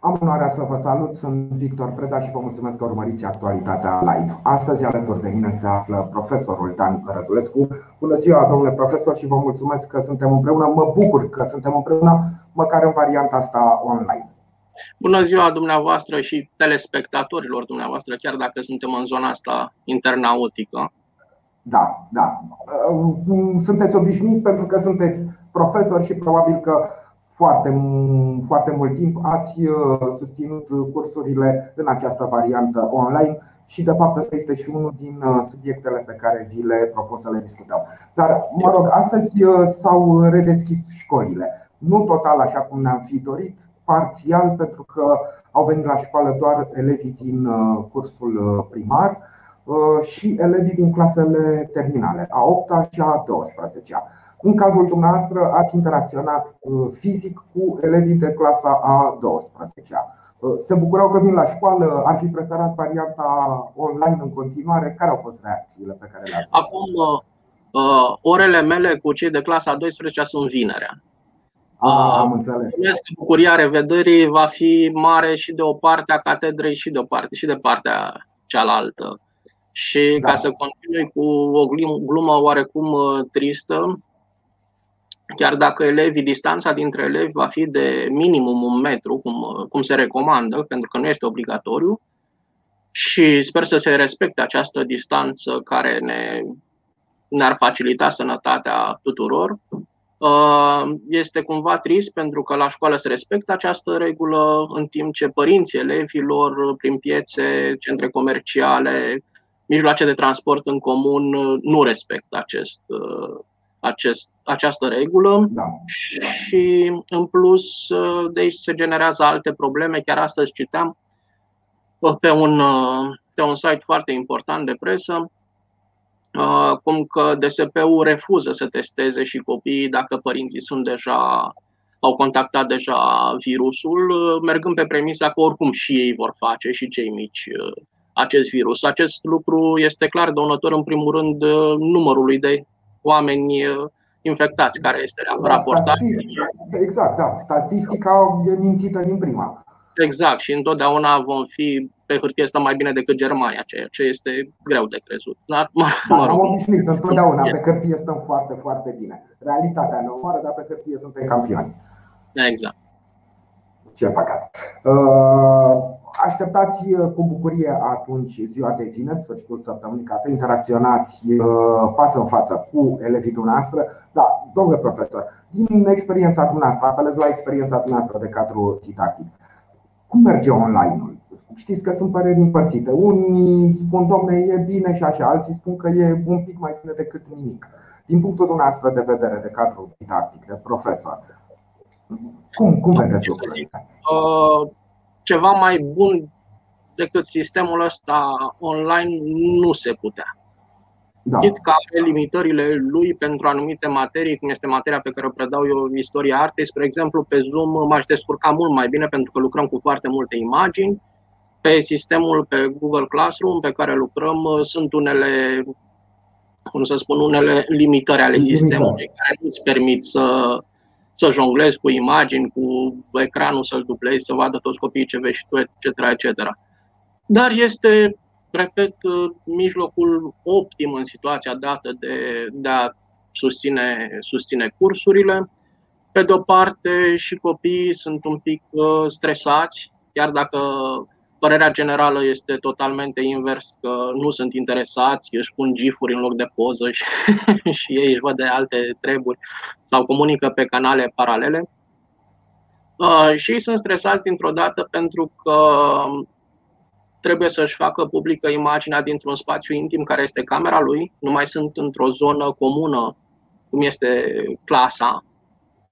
Am onoarea să vă salut, sunt Victor Preda și vă mulțumesc că urmăriți actualitatea live. Astăzi alături de mine se află profesorul Dan Rădulescu. Bună ziua, domnule profesor, și vă mulțumesc că suntem împreună. Mă bucur că suntem împreună, măcar în varianta asta online. Bună ziua dumneavoastră și telespectatorilor dumneavoastră, chiar dacă suntem în zona asta internautică. Da, da. Sunteți obișnuiți pentru că sunteți profesor și probabil că foarte, foarte mult timp ați uh, susținut cursurile în această variantă online și de fapt ăsta este și unul din uh, subiectele pe care vi le propun să le discutăm. Dar, mă rog, astăzi uh, s-au redeschis școlile. Nu total așa cum ne-am fi dorit, parțial pentru că au venit la școală doar elevii din cursul primar și elevii din clasele terminale, a 8 și a 12 -a. În cazul dumneavoastră ați interacționat uh, fizic cu elevii de clasa a 12 uh, Se bucurau că vin la școală, ar fi preferat varianta online în continuare. Care au fost reacțiile pe care le-ați Acum, uh, orele mele cu cei de clasa a 12 sunt vinerea. Ah, am înțeles. Bucuria revederii va fi mare și de o parte a catedrei și de o parte și de partea cealaltă. Și da. ca să continui cu o glumă oarecum tristă, chiar dacă elevii, distanța dintre elevi va fi de minimum un metru, cum, cum se recomandă, pentru că nu este obligatoriu, și sper să se respecte această distanță care ne, ne-ar facilita sănătatea tuturor. Uh, este cumva trist pentru că la școală se respectă această regulă, în timp ce părinții elevilor, prin piețe, centre comerciale, mijloace de transport în comun nu respectă acest, uh, acest, această regulă da. și în plus de aici se generează alte probleme. Chiar astăzi citeam pe un, pe un site foarte important de presă cum că DSP-ul refuză să testeze și copiii dacă părinții sunt deja au contactat deja virusul, mergând pe premisa că oricum și ei vor face și cei mici acest virus. Acest lucru este clar dăunător în primul rând numărului de oameni uh, infectați care este da, raportat. Exact, da. Statistica e mințită din prima. Exact, și întotdeauna vom fi pe hârtie asta mai bine decât Germania, ceea ce este greu de crezut. Dar, mă, da, mă rog. am obișnuit, întotdeauna pe hârtie stăm foarte, foarte bine. Realitatea ne omoară, dar pe hârtie suntem campioni. Exact. Ce păcat. Uh, Așteptați uh, cu bucurie atunci ziua de vineri, sfârșitul săptămânii, ca să interacționați uh, față în față cu elevii dumneavoastră. Da, domnule profesor, din experiența dumneavoastră, apelez la experiența dumneavoastră de cadru didactic. Cum merge online-ul? Știți că sunt păreri împărțite. Unii spun, domne, e bine și așa, alții spun că e un pic mai bine decât nimic. Din punctul dumneavoastră de vedere de cadru didactic, de profesor, cum, cum vedeți lucrurile? Uh ceva mai bun decât sistemul ăsta online nu se putea. Da. Chit că are limitările lui pentru anumite materii, cum este materia pe care o predau eu, istoria artei, spre exemplu, pe Zoom m-aș descurca mult mai bine pentru că lucrăm cu foarte multe imagini. Pe sistemul, pe Google Classroom pe care lucrăm, sunt unele, cum să spun, unele limitări ale sistemului care nu îți permit să, să jonglezi cu imagini, cu ecranul să-l dublezi, să vadă toți copiii ce vezi și tu, etc. etc. Dar este, repet, mijlocul optim în situația dată de, de a susține, susține cursurile. Pe de o parte, și copiii sunt un pic uh, stresați, chiar dacă Părerea generală este totalmente invers, că nu sunt interesați, își pun gifuri în loc de poză și, și ei își văd de alte treburi sau comunică pe canale paralele. Uh, și ei sunt stresați dintr-o dată pentru că trebuie să-și facă publică imaginea dintr-un spațiu intim care este camera lui, nu mai sunt într-o zonă comună, cum este clasa.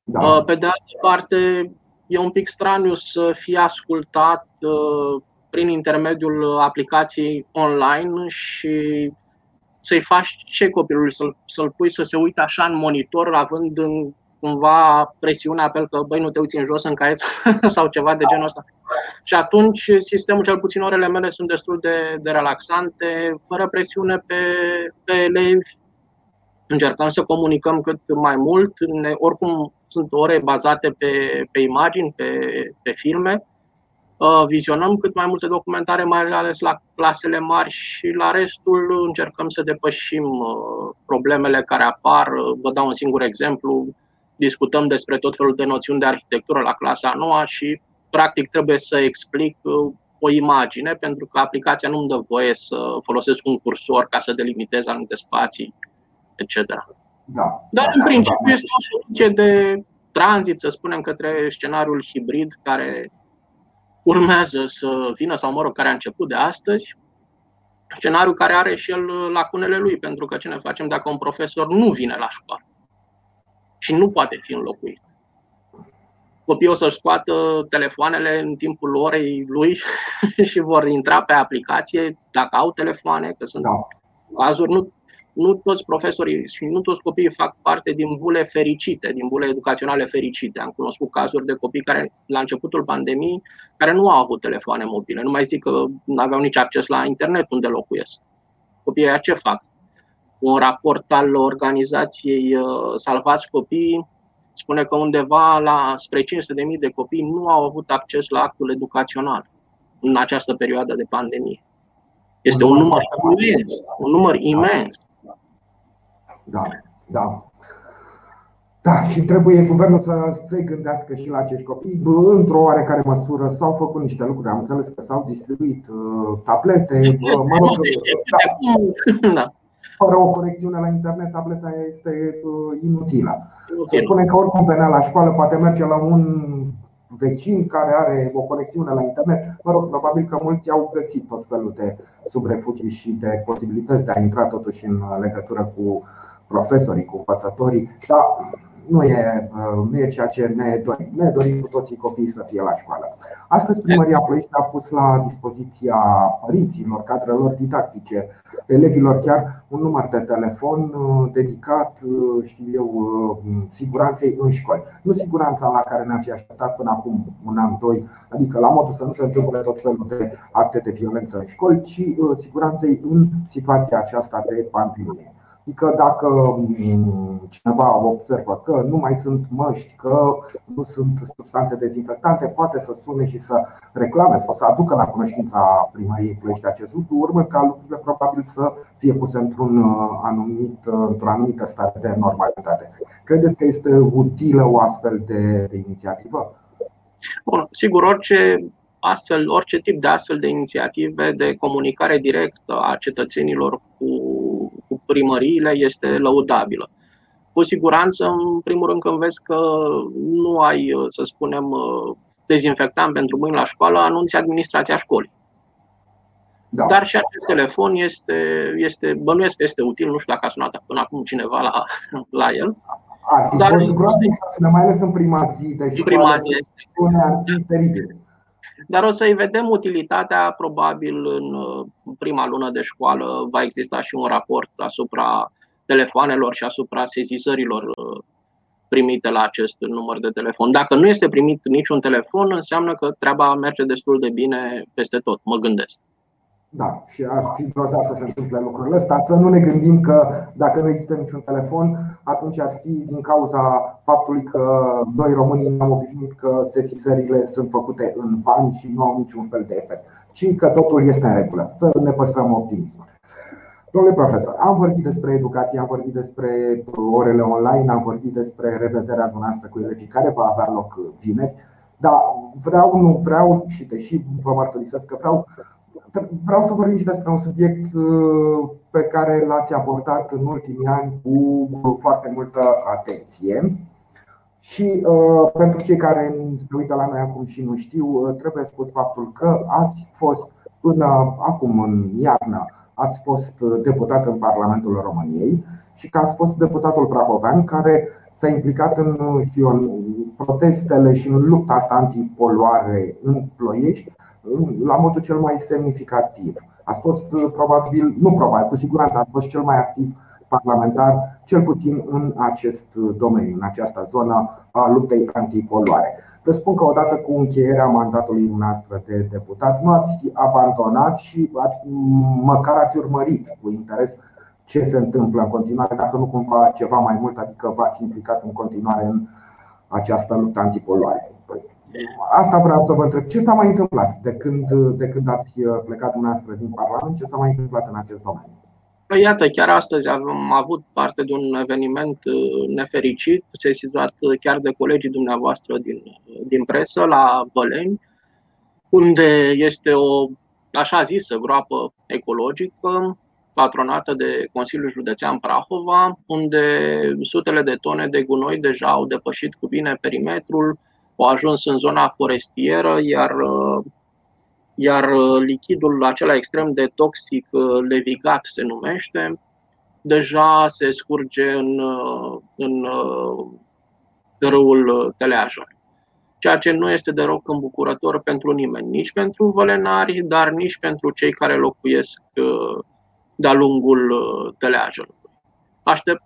Da. Uh, pe de altă parte, e un pic straniu să fie ascultat uh, prin intermediul aplicației online și să-i faci ce copilului, să-l, să-l pui să se uite așa în monitor, având în, cumva presiunea apel că băi nu te uiți în jos în caiet sau ceva de genul ăsta. Și atunci sistemul, cel puțin orele mele sunt destul de, de relaxante, fără presiune pe, pe elevi. Încercăm să comunicăm cât mai mult. Ne, oricum sunt ore bazate pe, pe imagini, pe, pe filme Uh, vizionăm cât mai multe documentare, mai ales la clasele mari și la restul încercăm să depășim uh, problemele care apar. Uh, vă dau un singur exemplu. Discutăm despre tot felul de noțiuni de arhitectură la clasa a noua și practic trebuie să explic o imagine pentru că aplicația nu îmi dă voie să folosesc un cursor ca să delimitez anumite spații, etc. Da. Dar în principiu este o soluție de tranzit, să spunem, către scenariul hibrid care urmează să vină, sau mă rog, care a început de astăzi, scenariu care are și el lacunele lui, pentru că ce ne facem dacă un profesor nu vine la școală și nu poate fi înlocuit. Copiii o să-și scoată telefoanele în timpul orei lui și vor intra pe aplicație dacă au telefoane, că sunt da. cazuri, nu nu toți profesorii și nu toți copiii fac parte din bule fericite, din bule educaționale fericite. Am cunoscut cazuri de copii care, la începutul pandemiei, care nu au avut telefoane mobile. Nu mai zic că nu aveau nici acces la internet unde locuiesc. Copiii aia ce fac? Un raport al organizației uh, Salvați Copii spune că undeva la spre 500.000 de copii nu au avut acces la actul educațional în această perioadă de pandemie. Este un număr imens, un număr imens da, da. Da, și trebuie guvernul să se gândească și la acești copii. Într-o oarecare măsură s-au făcut niște lucruri. Am înțeles că s-au distribuit uh, tablete. Uh, mă rog, da, da. Fără o conexiune la internet, tableta este uh, inutilă. Se spune că oricum venea la școală, poate merge la un vecin care are o conexiune la internet. Mă rog, probabil că mulți au găsit tot felul de subrefugii și de posibilități de a intra totuși în legătură cu uh, profesorii, cu învățătorii, dar nu e, uh, nu e ceea ce ne dorim. Ne dorim cu toții copiii să fie la școală. Astăzi Primăria Ploiești a pus la dispoziția părinților, cadrelor didactice, elevilor chiar un număr de telefon uh, dedicat, uh, știu eu, siguranței în școli. Nu siguranța la care ne-am fi așteptat până acum un an, doi, adică la modul să nu se întâmple tot felul de acte de violență în școli, ci siguranței în situația aceasta de pandemie. Adică dacă mm, cineva observă că nu mai sunt măști, că nu sunt substanțe dezinfectante, poate să sune și să reclame sau să aducă la cunoștința primăriei Ploiești acest lucru, urmă ca lucrurile probabil să fie puse într-un uh, anumit, uh, într-o anumită stare de normalitate. Credeți că este utilă o astfel de, de inițiativă? Bun, sigur, orice astfel, orice tip de astfel de inițiative de comunicare directă a cetățenilor cu primăriile este lăudabilă. Cu siguranță, în primul rând, când vezi că nu ai, să spunem, dezinfectant pentru mâini la școală, anunți administrația școlii. Da. Dar și acest telefon este, este bănuiesc că este util, nu știu dacă a sunat până acum cineva la, la el. Ar fi Dar fost groaznic să mai ales în prima zi de școală, prima zi. Ar fi teribil. Dar o să-i vedem utilitatea, probabil în prima lună de școală va exista și un raport asupra telefoanelor și asupra sezizărilor uh, primite la acest număr de telefon. Dacă nu este primit niciun telefon, înseamnă că treaba merge destul de bine peste tot, mă gândesc. Da, și ar fi grozav să se întâmple lucrurile astea. Să nu ne gândim că dacă nu există niciun telefon, atunci ar fi din cauza faptului că noi românii ne-am obișnuit că sesizările sunt făcute în van și nu au niciun fel de efect, ci că totul este în regulă. Să ne păstrăm optimismul. Domnule profesor, am vorbit despre educație, am vorbit despre orele online, am vorbit despre revederea dumneavoastră cu elevii care va avea loc vineri, dar vreau, nu vreau și deși vă mărturisesc că vreau Vreau să vorbim și despre un subiect uh, pe care l-ați abordat în ultimii ani cu foarte multă atenție. Și uh, pentru cei care se uită la noi acum și nu știu, uh, trebuie spus faptul că ați fost până acum în iarnă, ați fost deputat în Parlamentul României și că ați fost deputatul prahovean care s-a implicat în, știu, în protestele și în lupta asta antipoluare în Ploiești la modul cel mai semnificativ. A fost uh, probabil, nu probabil, cu siguranță a fost cel mai activ parlamentar, cel puțin în acest uh, domeniu, în această zonă a luptei antipoluare. Vă spun că odată cu încheierea mandatului noastră de deputat, nu ați abandonat și ați, măcar ați urmărit cu interes ce se întâmplă în continuare, dacă nu cumva ceva mai mult, adică v-ați implicat în continuare în această luptă antipoluare. Asta vreau să vă întreb. Ce s-a mai întâmplat de când, de când ați plecat dumneavoastră din Parlament? Ce s-a mai întâmplat în acest domeniu? Păi iată, chiar astăzi am avut parte de un eveniment uh, nefericit, sesizat chiar de colegii dumneavoastră din, din presă la Băleni, unde este o așa zisă groapă ecologică patronată de Consiliul Județean Prahova, unde sutele de tone de gunoi deja au depășit cu bine perimetrul, au ajuns în zona forestieră, iar uh, iar uh, lichidul acela extrem de toxic, uh, levigat se numește, deja se scurge în, uh, în râul Teleajon. Ceea ce nu este deloc îmbucurător pentru nimeni, nici pentru vălenari, dar nici pentru cei care locuiesc de-a lungul Teleajonului. Aștept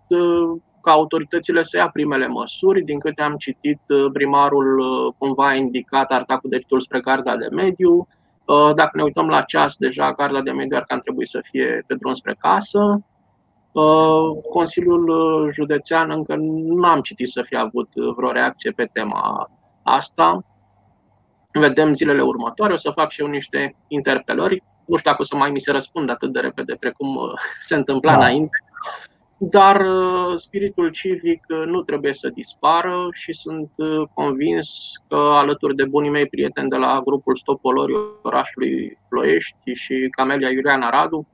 ca autoritățile să ia primele măsuri. Din câte am citit, primarul cumva a indicat arta cu degetul spre garda de mediu, Uh, dacă ne uităm la ceas, deja garda de mediu ar că trebui să fie pe drum spre casă. Uh, Consiliul Județean încă nu am citit să fie avut vreo reacție pe tema asta. Vedem zilele următoare, o să fac și eu niște interpelări. Nu știu dacă o să mai mi se răspund atât de repede precum uh, se întâmpla da. înainte. Dar uh, spiritul civic uh, nu trebuie să dispară și sunt uh, convins că alături de bunii mei prieteni de la grupul Stopolori orașului Ploiești și Camelia Iuliana Radu,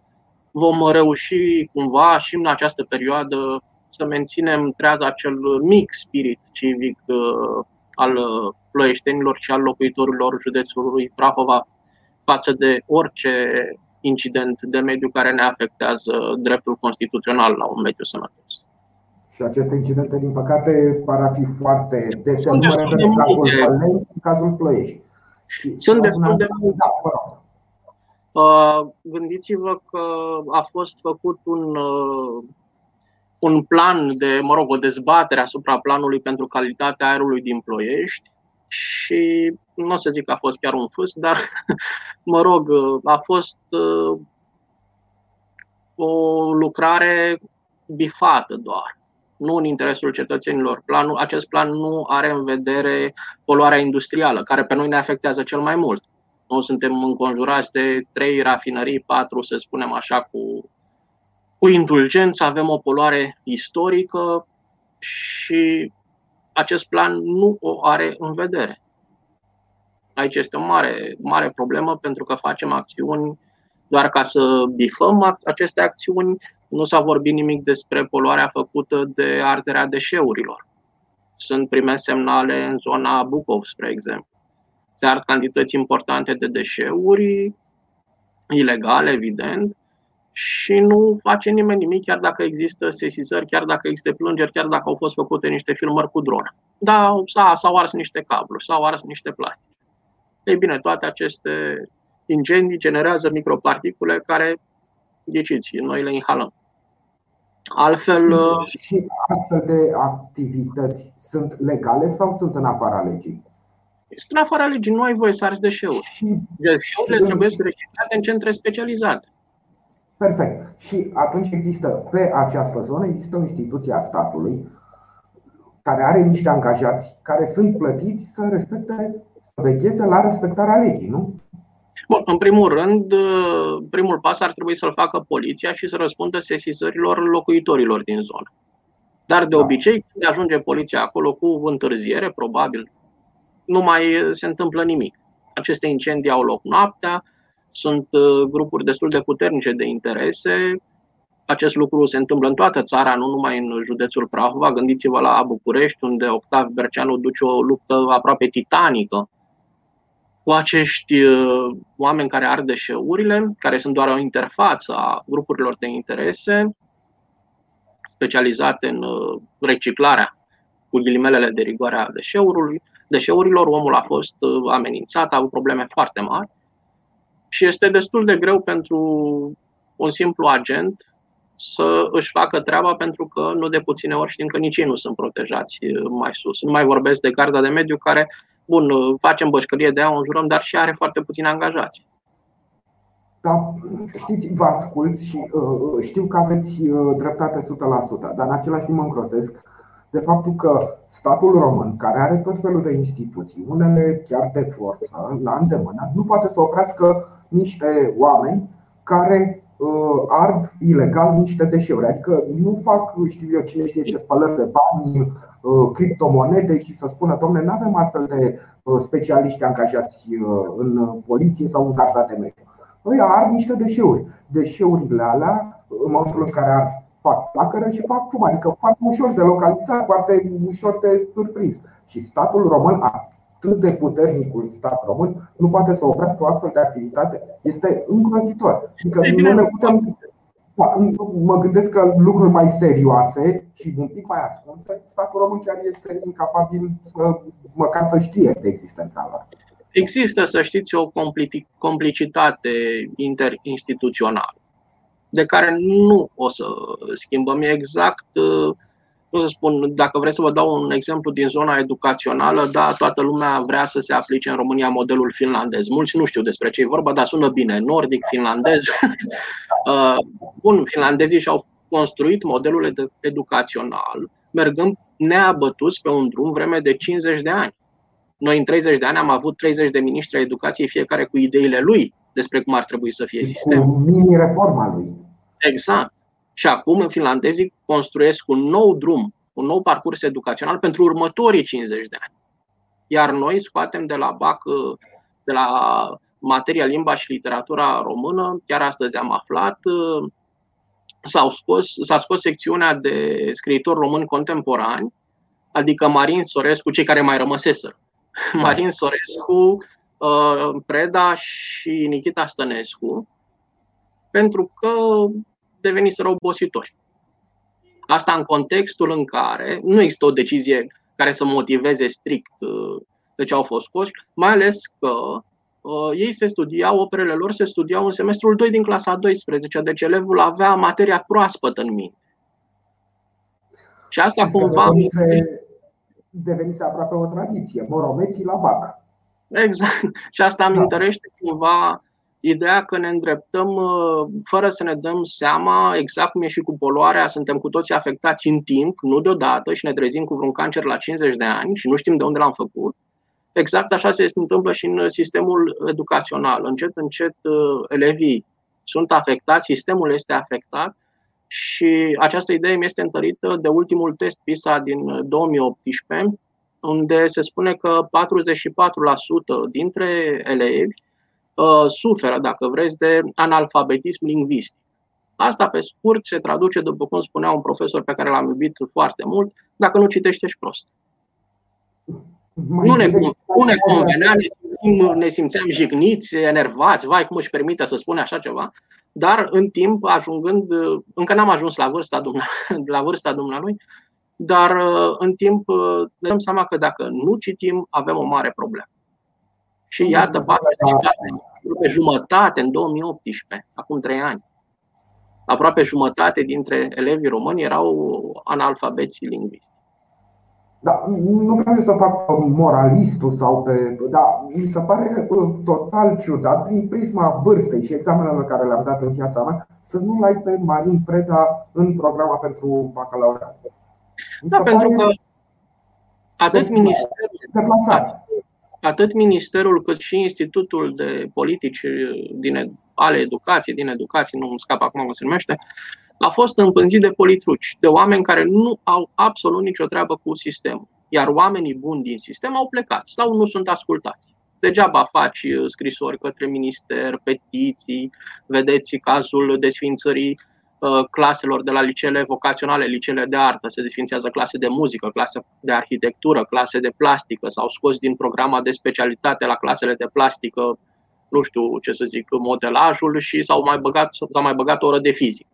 vom reuși cumva și în această perioadă să menținem treaz acel mic spirit civic al ploieștenilor și al locuitorilor județului Prahova față de orice incident de mediu care ne afectează dreptul constituțional la un mediu sănătos. Și aceste incidente, din păcate, par a fi foarte dese. Nu mă refer în cazul Pălănești, în cazul Ploiești. Sunt destul de multe. Da, Uh, gândiți-vă că a fost făcut un, uh, un plan de, mă rog, o dezbatere asupra planului pentru calitatea aerului din Ploiești și nu o să zic că a fost chiar un fâs, dar, mă rog, a fost uh, o lucrare bifată doar, nu în interesul cetățenilor. Planul, acest plan nu are în vedere poluarea industrială, care pe noi ne afectează cel mai mult. Nu suntem înconjurați de trei rafinării, patru, să spunem așa, cu, cu indulgență, avem o poluare istorică și acest plan nu o are în vedere. Aici este o mare, mare problemă pentru că facem acțiuni doar ca să bifăm aceste acțiuni. Nu s-a vorbit nimic despre poluarea făcută de arderea deșeurilor. Sunt prime semnale în zona Bucov, spre exemplu. Se ard cantități importante de deșeuri, ilegale, evident, și nu face nimeni nimic, chiar dacă există sesizări, chiar dacă există plângeri, chiar dacă au fost făcute niște filmări cu drone. Da, s-au ars niște cabluri, s-au ars niște plastic. Ei bine, toate aceste incendii generează microparticule care, ghiciți, noi le inhalăm. Altfel. Și astfel de activități sunt legale sau sunt în afara legii? Sunt în afara legii, nu ai voie să arzi deșeuri. Deșeurile trebuie să reciclate în centre specializate. Perfect. Și atunci există pe această zonă există o instituție a statului care are niște angajați care sunt plătiți să respecte, să vegheze la respectarea legii, nu? Bun, în primul rând, primul pas ar trebui să-l facă poliția și să răspundă sesizărilor locuitorilor din zonă. Dar de da. obicei, când ajunge poliția acolo cu întârziere, probabil, nu mai se întâmplă nimic. Aceste incendii au loc noaptea, sunt uh, grupuri destul de puternice de interese. Acest lucru se întâmplă în toată țara, nu numai în județul Prahova. Gândiți-vă la București, unde Octav Berceanu duce o luptă aproape titanică cu acești uh, oameni care ard deșeurile, care sunt doar o interfață a grupurilor de interese specializate în uh, reciclarea cu ghilimelele de rigoare a deșeurilor. Omul a fost amenințat, a avut probleme foarte mari și este destul de greu pentru un simplu agent să își facă treaba pentru că nu de puține ori știm că nici ei nu sunt protejați mai sus. Nu mai vorbesc de garda de mediu care, bun, facem bășcărie de ea, o înjurăm, dar și are foarte puțini angajați. Da, știți, vă ascult și uh, știu că aveți uh, dreptate 100%, dar în același timp mă îngrozesc de faptul că statul român, care are tot felul de instituții, unele chiar de forță, la îndemână, nu poate să oprească niște oameni care uh, ard ilegal niște deșeuri. Adică nu fac, știu eu, cine știe ce spălări de bani, uh, criptomonede și să spună, domne, nu avem astfel de uh, specialiști angajați în poliție sau în garda de mediu. Noi ard niște deșeuri. Deșeurile alea, în momentul în care ar fac placără și fac fum, adică foarte ușor de localizat, foarte ușor de surprins. Și statul român, atât de puternicul stat român, nu poate să oprească o astfel de activitate. Este îngrozitor. Adică nu ne putem da, mă gândesc că lucruri mai serioase și un pic mai ascunse, statul român chiar este incapabil să măcar să știe de existența lor. Există, să știți, o complicitate interinstituțională de care nu o să schimbăm. exact, uh, nu să spun, dacă vreți să vă dau un exemplu din zona educațională, da, toată lumea vrea să se aplice în România modelul finlandez. Mulți nu știu despre ce e vorba, dar sună bine, nordic, finlandez. Uh, bun, finlandezii și-au construit modelul educațional, mergând neabătuți pe un drum vreme de 50 de ani. Noi în 30 de ani am avut 30 de miniștri ai educației, fiecare cu ideile lui despre cum ar trebui să fie sistemul. Cu mini-reforma lui. Exact. Și acum finlandezii construiesc un nou drum, un nou parcurs educațional pentru următorii 50 de ani. Iar noi scoatem de la BAC, de la materia limba și literatura română, chiar astăzi am aflat, s-a scos, s-a scos secțiunea de scriitori români contemporani, adică Marin Sorescu, cei care mai rămăseseră. Da. Marin Sorescu, uh, Preda și Nikita Stănescu, pentru că deveniseră obositori. Asta în contextul în care nu există o decizie care să motiveze strict uh, de ce au fost scoși, mai ales că uh, ei se studiau, operele lor se studiau în semestrul 2 din clasa 12, deci elevul avea materia proaspătă în minte. Și asta cumva. Devenise, devenise aproape o tradiție, moromeții la BAC. Exact. Și asta îmi da. cumva ideea că ne îndreptăm uh, fără să ne dăm seama, exact cum e și cu poluarea, suntem cu toții afectați în timp, nu deodată, și ne trezim cu vreun cancer la 50 de ani și nu știm de unde l-am făcut. Exact așa se întâmplă și în sistemul educațional. Încet, încet, uh, elevii sunt afectați, sistemul este afectat și această idee mi este întărită de ultimul test PISA din 2018, unde se spune că 44% dintre elevi Uh, suferă, dacă vreți, de analfabetism lingvistic. Asta, pe scurt, se traduce, după cum spunea un profesor pe care l-am iubit foarte mult, dacă nu citești, ești prost. Nu ne, nu ne convenea, ne, simțim, ne simțeam jigniți, enervați, vai, cum își permite să spune așa ceva, dar în timp, ajungând, încă n-am ajuns la vârsta, la vârsta dumnealui, dar uh, în timp uh, ne dăm seama că dacă nu citim, avem o mare problemă. Și iată, 44, aproape jumătate în 2018, acum 3 ani. Aproape jumătate dintre elevii români erau analfabeți lingviști. Da, nu vreau să fac moralistul sau pe. Da, mi se pare uh, total ciudat, prin prisma vârstei și examenelor care le-am dat în viața mea, să nu-l ai pe Marin Preda în programa pentru bacalaureat. Da, pentru că atât ministerul, deplasat atât Ministerul cât și Institutul de Politici din, ale Educației, din Educație, nu îmi scap acum cum se numește, a fost împânzit de politruci, de oameni care nu au absolut nicio treabă cu sistemul. Iar oamenii buni din sistem au plecat sau nu sunt ascultați. Degeaba faci scrisori către minister, petiții, vedeți cazul desfințării Uh, claselor de la liceele vocaționale, liceele de artă, se desfințează clase de muzică, clase de arhitectură, clase de plastică, s-au scos din programa de specialitate la clasele de plastică, nu știu ce să zic, modelajul și s-au mai băgat, s-au mai băgat o oră de fizică.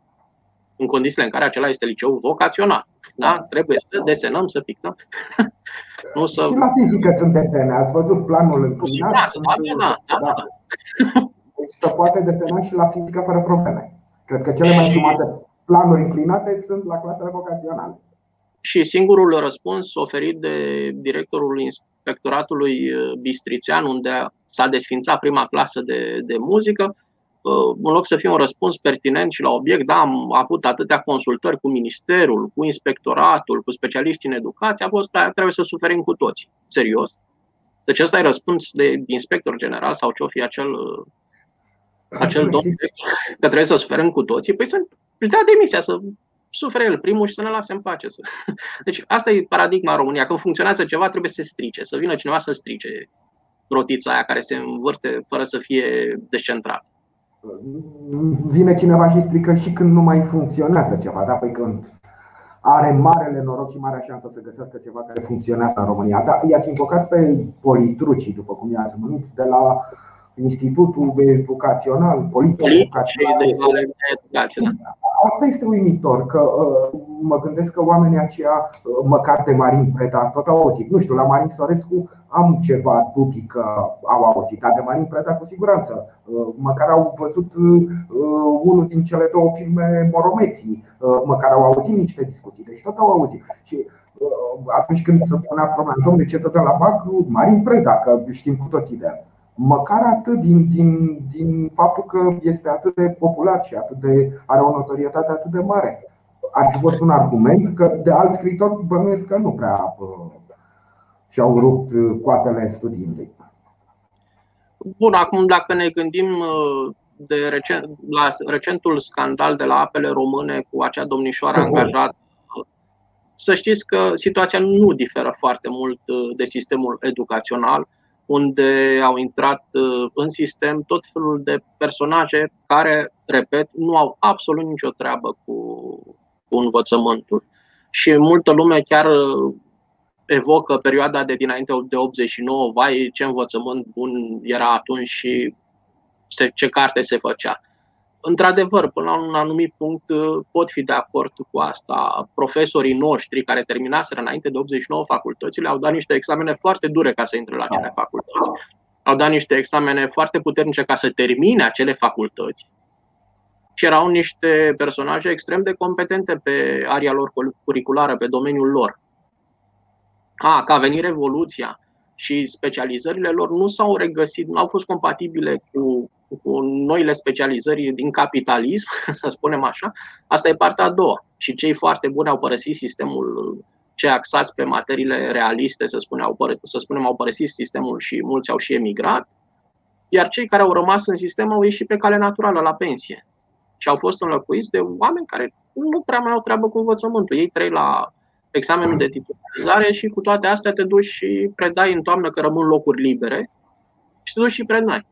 În condițiile în care acela este liceu vocațional. Da? Trebuie să desenăm, să pictăm. nu să... Și la fizică sunt desene. Ați văzut planul înclinat? Da, da, da, da, da. Deci se poate desena și la fizică fără probleme. Cred că cele mai frumoase planuri inclinate sunt la clasele vocaționale. Și singurul răspuns oferit de directorul inspectoratului uh, Bistrițean, unde s-a desfințat prima clasă de, de muzică, în loc să fie un răspuns pertinent și la obiect, da, am avut atâtea consultări cu ministerul, cu inspectoratul, cu specialiști în educație, a fost că trebuie să suferim cu toți. Serios. Deci ăsta e răspuns de inspector general sau ce-o fi acel, acel domn că trebuie să suferim cu toții. Păi să dea demisia, să sufere el primul și să ne lase în pace. Deci asta e paradigma în România. Când funcționează ceva, trebuie să se strice, să vină cineva să strice rotița aia care se învârte fără să fie descentrat. Vine cineva și strică și când nu mai funcționează ceva, da? Păi când are marele noroc și marea șansă să găsească ceva care funcționează în România. Da, i-ați invocat pe politrucii, după cum i-ați numit, de la Institutul Educațional, Poliția Educațională. Asta este uimitor, că uh, mă gândesc că oamenii aceia, uh, măcar de Marin Preda, tot au auzit. Nu știu, la Marin Sorescu am ceva dubii că au auzit, dar de Marin Preda cu siguranță. Uh, măcar au văzut unul din cele două filme Moromeții, măcar au auzit niște discuții, deci tot au auzit. Și atunci când se punea problema, domnule, ce să dăm la BAC? Marin Preda, că știm cu toții de el măcar atât din, din, din faptul că este atât de popular și atât de, are o notorietate atât de mare. Ar fi fost un argument că de alți scritori bănuiesc că nu prea și-au rupt coatele studiului. Bun, acum dacă ne gândim de recent, la recentul scandal de la apele române cu acea domnișoară angajată, să știți că situația nu diferă foarte mult de sistemul educațional unde au intrat uh, în sistem tot felul de personaje care, repet, nu au absolut nicio treabă cu, cu învățământul. Și multă lume chiar uh, evocă perioada de dinainte de 89, vai ce învățământ bun era atunci și ce carte se făcea. Într-adevăr, până la un anumit punct uh, pot fi de acord cu asta. Profesorii noștri care terminaseră înainte de 89 facultățile au dat niște examene foarte dure ca să intre la acele facultăți. Au dat niște examene foarte puternice ca să termine acele facultăți. Și erau niște personaje extrem de competente pe aria lor curriculară, pe domeniul lor. A, că a venit Revoluția și specializările lor nu s-au regăsit, nu au fost compatibile cu cu noile specializări din capitalism, să spunem așa, asta e partea a doua. Și cei foarte buni au părăsit sistemul cei axați pe materiile realiste, să spunem, au, părăsit, să spunem, au părăsit sistemul și mulți au și emigrat, iar cei care au rămas în sistem au ieșit pe cale naturală la pensie și au fost înlocuiți de oameni care nu prea mai au treabă cu învățământul. Ei trei la examenul de titularizare și cu toate astea te duci și predai în toamnă că rămân locuri libere și te duci și predai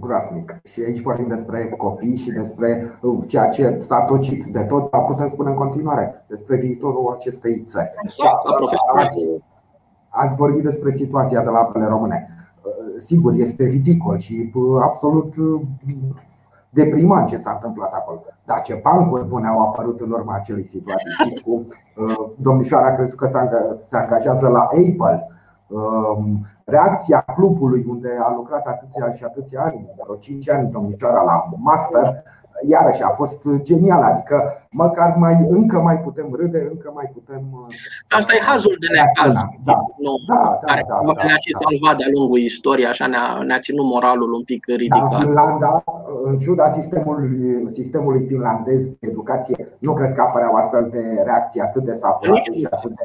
groasnic. Și aici vorbim despre copii și despre uh, ceea ce s-a tocit de tot, dar putem spune în continuare despre viitorul acestei țări. Da, ați, ați vorbit despre situația de la apele române. Uh, sigur, este ridicol și uh, absolut deprimant ce s-a întâmplat acolo. Dar ce bancuri bune au apărut în urma acelei situații. Știți cum domnișoara a crezut că se angajează la Apple um, reacția clubului unde a lucrat atâția și atâția ani, vreo 5 ani domnișoara la master, iarăși a fost genial, adică măcar mai, încă mai putem râde, încă mai putem. Uh, Asta e hazul de necaz. Da, nu, da, da, care da, da, ne-a și da. salvat de-a lungul istoriei, așa ne-a, ne-a ținut moralul un pic ridicat. Da, Finlanda, în ciuda sistemului, sistemului finlandez de educație, nu cred că apăreau astfel de reacții atât de savuroase și atât de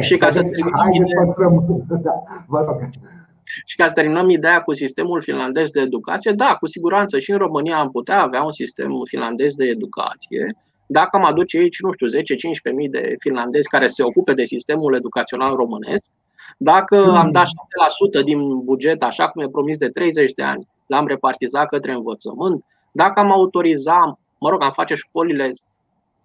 și ca să terminăm ideea, și ca să terminăm ideea cu sistemul finlandez de educație, da, cu siguranță și în România am putea avea un sistem finlandez de educație, dacă am aduce aici, nu știu, 10-15 mii de finlandezi care se ocupe de sistemul educațional românesc, dacă am dat 6% din buget, așa cum e promis de 30 de ani, l-am repartizat către învățământ, dacă am autoriza, mă rog, am face școlile,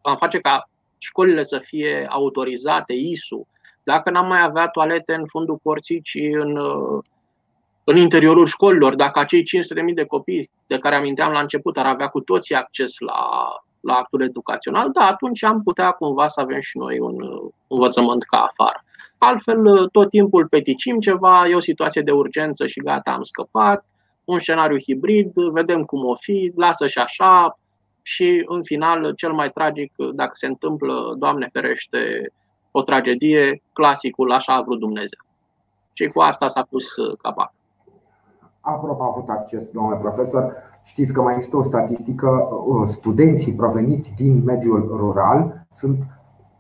am face ca școlile să fie autorizate, ISU, dacă n-am mai avea toalete în fundul porții, ci în, în interiorul școlilor, dacă acei 500.000 de copii de care aminteam la început ar avea cu toții acces la, la actul educațional, da, atunci am putea cumva să avem și noi un învățământ ca afară. Altfel, tot timpul peticim ceva, e o situație de urgență și gata, am scăpat, un scenariu hibrid, vedem cum o fi, lasă și așa și în final, cel mai tragic, dacă se întâmplă, Doamne ferește, o tragedie, clasicul, așa a vrut Dumnezeu. Și cu asta s-a pus uh, capac. Apropo a avut acces, domnule profesor. Știți că mai există o statistică, studenții proveniți din mediul rural sunt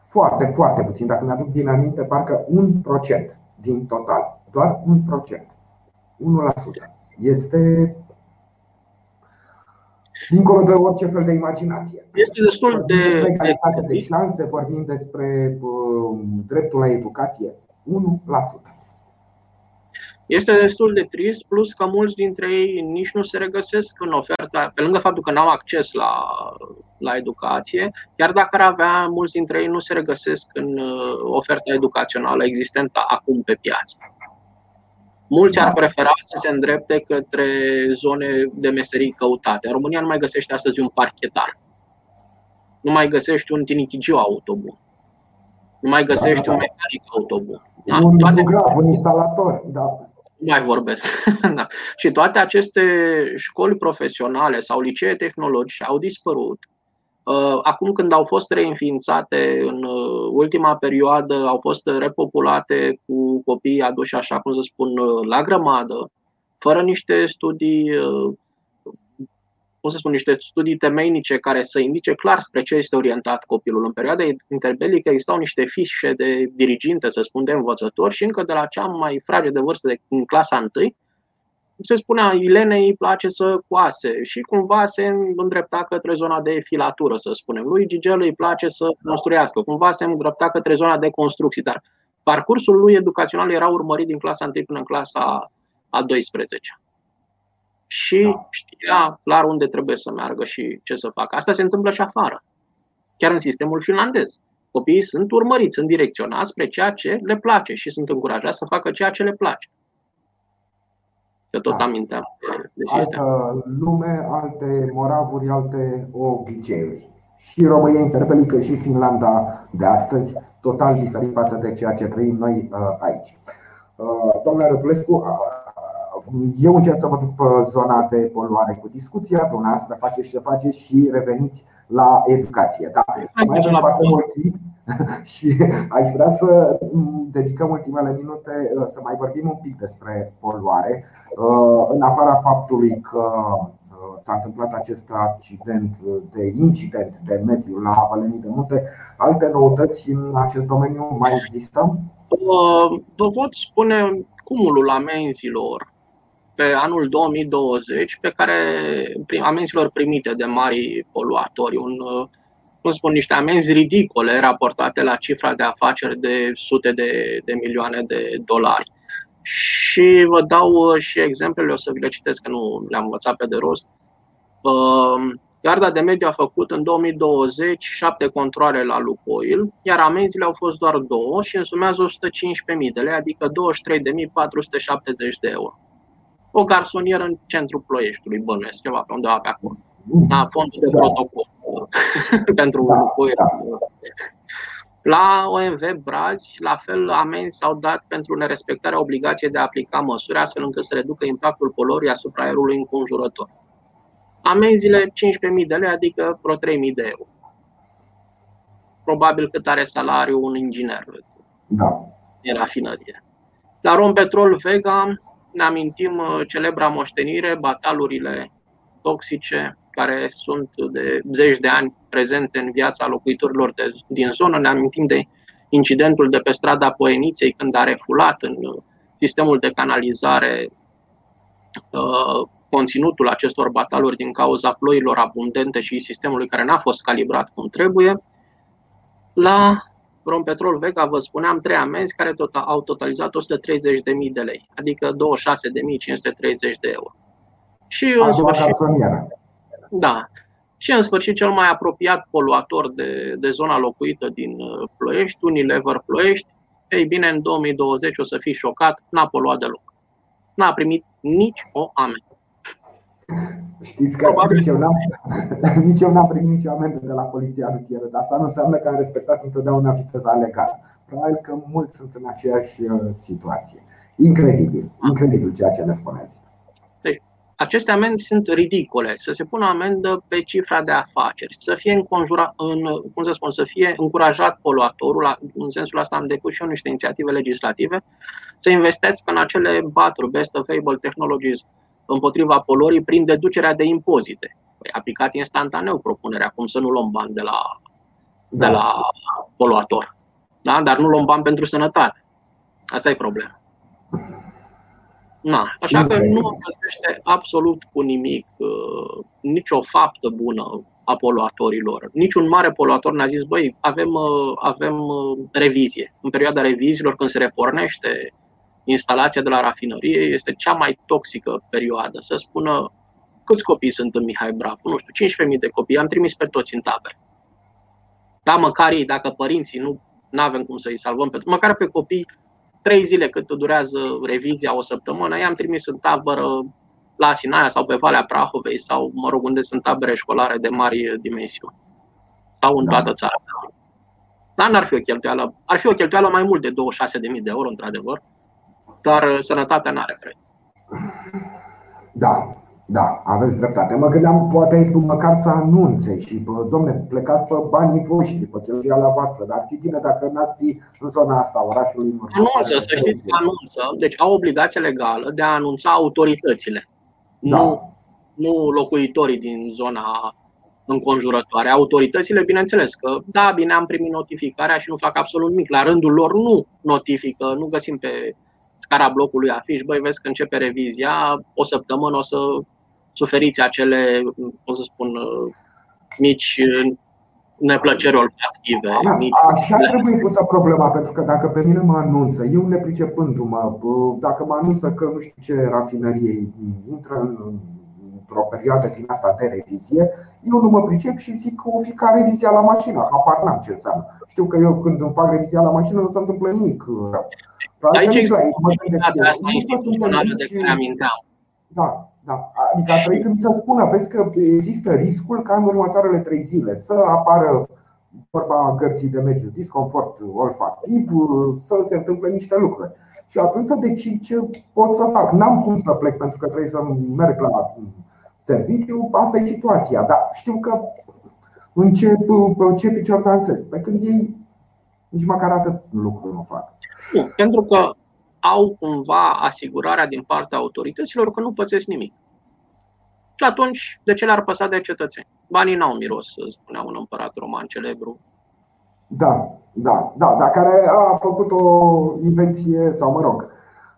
foarte, foarte puțini. Dacă mi-aduc bine aminte, parcă un procent din total. Doar un procent. 1%. Este dincolo de orice fel de imaginație. Este destul de. Egalitate de șanse, vorbim despre uh, dreptul la educație. 1%. Este destul de trist, plus că mulți dintre ei nici nu se regăsesc în oferta, pe lângă faptul că nu au acces la, la educație, chiar dacă ar avea, mulți dintre ei nu se regăsesc în uh, oferta educațională existentă acum pe piață. Mulți ar prefera să se îndrepte către zone de meserii căutate. În România nu mai găsești astăzi un parchetar. Nu mai găsești un tinichigiu autobun. Nu mai găsești da, da. un mecanic autobun. Da? Un Toate... grav, un instalator. Da. Nu mai vorbesc. da. Și toate aceste școli profesionale sau licee tehnologice au dispărut Uh, acum când au fost reînființate în uh, ultima perioadă, au fost repopulate cu copii aduși, așa cum să spun, uh, la grămadă, fără niște studii, cum să spun, niște studii temeinice care să indice clar spre ce este orientat copilul. În perioada interbelică existau niște fișe de diriginte, să spun, de învățători și încă de la cea mai fragedă vârstă, de, în clasa 1, se spunea, Ilenei îi place să coase și cumva se îndrepta către zona de filatură, să spunem. Lui Gigel îi place să construiască, cumva se îndrepta către zona de construcții, dar parcursul lui educațional era urmărit din clasa 1 până în clasa a 12 și da. știa clar unde trebuie să meargă și ce să facă. Asta se întâmplă și afară, chiar în sistemul finlandez. Copiii sunt urmăriți, sunt direcționați spre ceea ce le place și sunt încurajați să facă ceea ce le place. Că tot da. aminteam de, de sistem. Altă lume, alte moravuri, alte obiceiuri. Și România interbelică și Finlanda de astăzi, total diferit față de ceea ce trăim noi uh, aici. Uh, domnule Rădulescu, uh, eu încerc să vă duc pe zona de poluare cu discuția, dumneavoastră faceți ce faceți și reveniți la educație. Da, mai avem foarte mult timp și aș vrea să dedicăm ultimele minute uh, să mai vorbim un pic despre poluare. Uh, în afara faptului că uh, s-a întâmplat acest accident de incident de mediu la Valenii de Munte, alte noutăți în acest domeniu mai există? Vă pot spune cumulul amenzilor pe anul 2020 pe care amenzilor primite de mari poluatori, un cum spun, niște amenzi ridicole raportate la cifra de afaceri de sute de, de milioane de dolari. Și vă dau uh, și exemplele, o să vi le citesc, că nu le-am învățat pe de rost. Um, Garda de mediu a făcut în 2020 șapte controle la Lucoil, iar amenziile au fost doar două și însumează 115.000 de lei, adică 23.470 de euro. O garsonieră în centrul Ploieștiului, bănuiesc, ceva pe undeva pe acolo. La fondul de protocol. pentru da, da. La OMV Brazi, la fel, amenzi s-au dat pentru nerespectarea obligației de a aplica măsuri, astfel încât să reducă impactul polorii asupra aerului înconjurător. Amenziile 15.000 de lei, adică vreo 3.000 de euro. Probabil cât are salariul un inginer da. de rafinărie. La Rompetrol Vega ne amintim uh, celebra moștenire, batalurile toxice care sunt de zeci de ani prezente în viața locuitorilor de, din zonă. Ne amintim de incidentul de pe strada Poeniței când a refulat în sistemul de canalizare uh, conținutul acestor bataluri din cauza ploilor abundente și sistemului care n-a fost calibrat cum trebuie. La Rompetrol Vega vă spuneam trei amenzi care tot, au totalizat 130.000 de lei, adică 26.530 de euro. Și în sfârșit, da. Și în sfârșit cel mai apropiat poluator de, de zona locuită din uh, Ploiești, Unilever Ploiești, ei bine, în 2020 o să fii șocat, n-a poluat deloc. N-a primit nici o amendă. Știți că Probabil. nici eu, n-am, nici eu n-am primit nicio amendă de la poliția rutieră, dar asta nu înseamnă că am respectat întotdeauna viteza legală. Probabil că mulți sunt în aceeași uh, situație. Incredibil, incredibil ceea ce ne spuneți aceste amenzi sunt ridicole. Să se pună amendă pe cifra de afaceri, să fie înconjura, în, cum să spun, să fie încurajat poluatorul, în sensul ăsta am depus și eu niște inițiative legislative, să investească în acele patru best available technologies împotriva poluării prin deducerea de impozite. Păi aplicat instantaneu propunerea, cum să nu luăm bani de la, de da. la poluator. Da? Dar nu luăm bani pentru sănătate. Asta e problema. Na, așa că nu mă absolut cu nimic, uh, nicio faptă bună a poluatorilor. Niciun mare poluator n-a zis, băi, avem, uh, avem uh, revizie. În perioada reviziilor, când se repornește instalația de la rafinărie, este cea mai toxică perioadă. Să spună câți copii sunt în Mihai Bravo, nu știu, 15.000 de copii, am trimis pe toți în tabere. Da, măcar ei, dacă părinții nu avem cum să-i salvăm, pentru măcar pe copii, trei zile cât durează revizia, o săptămână, i-am trimis în tabără la Sinaia sau pe Valea Prahovei sau, mă rog, unde sunt tabere școlare de mari dimensiuni. Sau în da. toată țara. Dar n-ar fi o cheltuială. Ar fi o cheltuială mai mult de 26.000 de euro, într-adevăr, dar uh, sănătatea n-are preț. Da, da, aveți dreptate. Mă gândeam poate măcar să anunțe și, bă, domne, plecați pe banii voștri, pe cheltuiala voastră, dar ar fi bine dacă n-ați fi în zona asta, orașului Anunță, să știți că anunță. Deci au obligație legală de a anunța autoritățile da. nu, nu locuitorii din zona înconjurătoare. Autoritățile, bineînțeles că, da, bine, am primit notificarea și nu fac absolut nimic. La rândul lor nu notifică, nu găsim pe scara blocului afiș, băi, vezi că începe revizia, o săptămână o să suferiți acele, cum să spun, mici neplăceri olfactive. Da, așa trebuie pusă problema, pentru că dacă pe mine mă anunță, eu nepricepându-mă, dacă mă anunță că nu știu ce rafinărie intră într-o perioadă din asta de revizie, eu nu mă pricep și zic că o fi ca revizia la mașină, habar n-am ce înseamnă. Știu că eu când îmi fac revizia la mașină nu se întâmplă nimic rău. Aici există asta instituțională de care aminteam. Da, da. Adică trebuie să mi se spună, vezi că există riscul ca în următoarele trei zile să apară vorba gărții de mediu, disconfort olfactiv, să se întâmple niște lucruri. Și atunci să decid ce pot să fac. N-am cum să plec pentru că trebuie să merg la serviciu, asta e situația. Dar știu că în ce, pe ce picior dansez. Pe când ei nici măcar atât lucru nu fac. Pentru că au cumva asigurarea din partea autorităților că nu pățesc nimic. Și atunci, de ce le-ar păsa de cetățeni? Banii n-au miros, spunea un împărat roman celebru. Da, da, da, dar care a făcut o invenție, sau mă rog,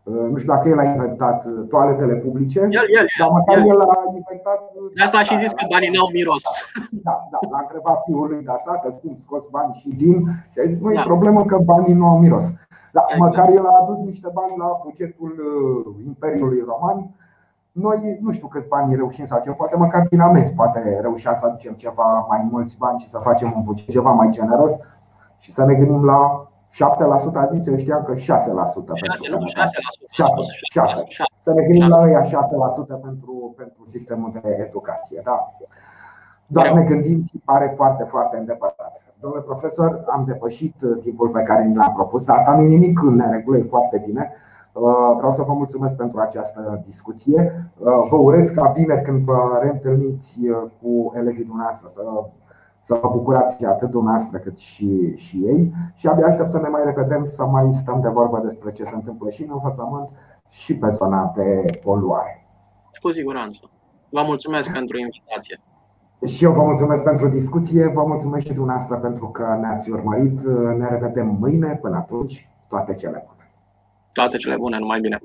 nu știu dacă el a inventat toaletele publice, el, el, dar măcar el, el a inventat. De asta a și zis că banii n-au miros. Da, da, l-a întrebat fiul lui, dar tată, cum scos bani și din? Și a zis, măi, da. problemă că banii nu au miros. Da, exact. măcar el a adus niște bani la bugetul uh, Imperiului Roman. Noi nu știu câți bani reușim să facem, poate măcar din amenzi, poate reușim să aducem ceva mai mulți bani și să facem un buget ceva mai generos și să ne gândim la 7% a zis, eu știam că 6%. 6, nu, 6%. 6, 6. Să ne gândim la ăia 6% pentru, pentru sistemul de educație. Da? Doar ne gândim și pare foarte, foarte îndepărtat. Domnule profesor, am depășit uh, timpul pe care ni l-am propus, dar asta nu e nimic în neregulă, e foarte bine. Uh, vreau să vă mulțumesc pentru această discuție. Uh, vă urez ca vineri când vă reîntâlniți cu elevii dumneavoastră să, să vă bucurați atât dumneavoastră cât și, și ei și abia aștept să ne mai revedem, să mai stăm de vorbă despre ce se întâmplă și în învățământ și pe zona de poluare. Cu siguranță. Vă mulțumesc pentru invitație. Și eu vă mulțumesc pentru discuție, vă mulțumesc și dumneavoastră pentru că ne-ați urmărit. Ne revedem mâine, până atunci, toate cele bune. Toate cele bune, numai bine.